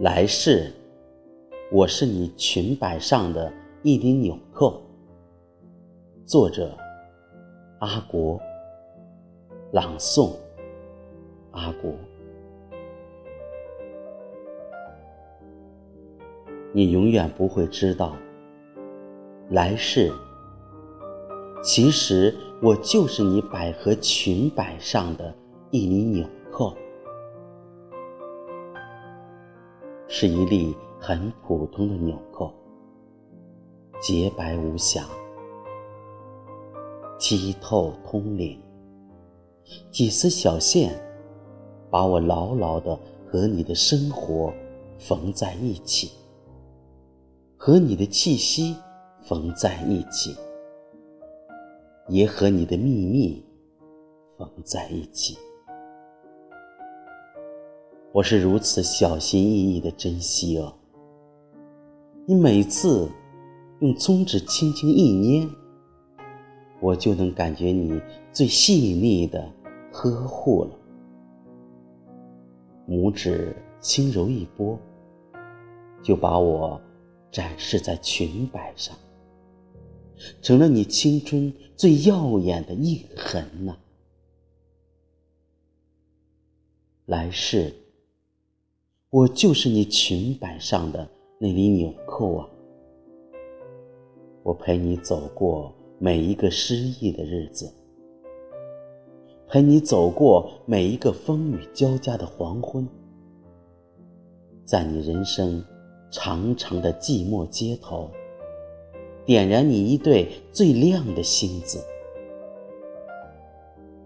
来世，我是你裙摆上的一粒纽扣。作者：阿国。朗诵：阿国。你永远不会知道，来世，其实我就是你百合裙摆上的一粒纽是一粒很普通的纽扣，洁白无瑕，剔透通灵。几丝小线，把我牢牢的和你的生活缝在一起，和你的气息缝在一起，也和你的秘密缝在一起。我是如此小心翼翼的珍惜哦，你每次用葱指轻轻一捏，我就能感觉你最细腻的呵护了；拇指轻柔一拨，就把我展示在裙摆上，成了你青春最耀眼的印痕呐。来世。我就是你裙摆上的那粒纽扣啊！我陪你走过每一个失意的日子，陪你走过每一个风雨交加的黄昏，在你人生长长的寂寞街头，点燃你一对最亮的星子，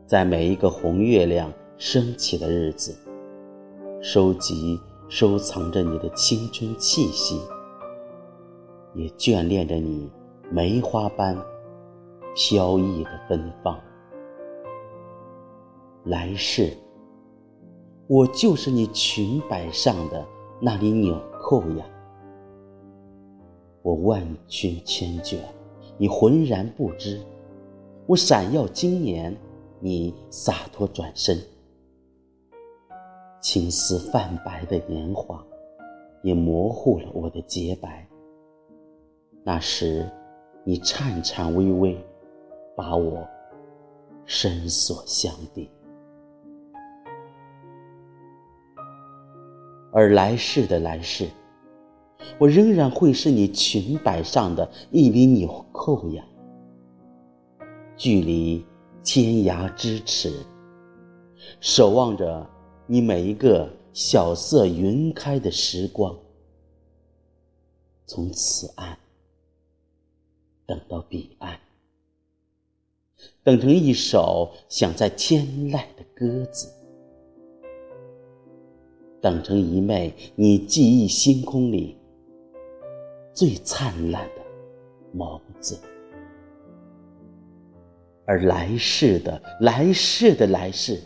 在每一个红月亮升起的日子，收集。收藏着你的青春气息，也眷恋着你梅花般飘逸的芬芳。来世，我就是你裙摆上的那粒纽扣呀。我万君千卷，你浑然不知；我闪耀今年，你洒脱转身。青丝泛白的年华，也模糊了我的洁白。那时，你颤颤巍巍，把我深锁相递。而来世的来世，我仍然会是你裙摆上的一粒纽扣呀。距离天涯咫尺，守望着。你每一个晓色云开的时光，从此岸等到彼岸，等成一首响在天籁的鸽子，等成一枚你记忆星空里最灿烂的眸子，而来世的来世的来世。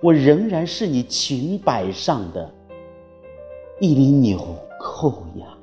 我仍然是你裙摆上的一粒纽扣呀。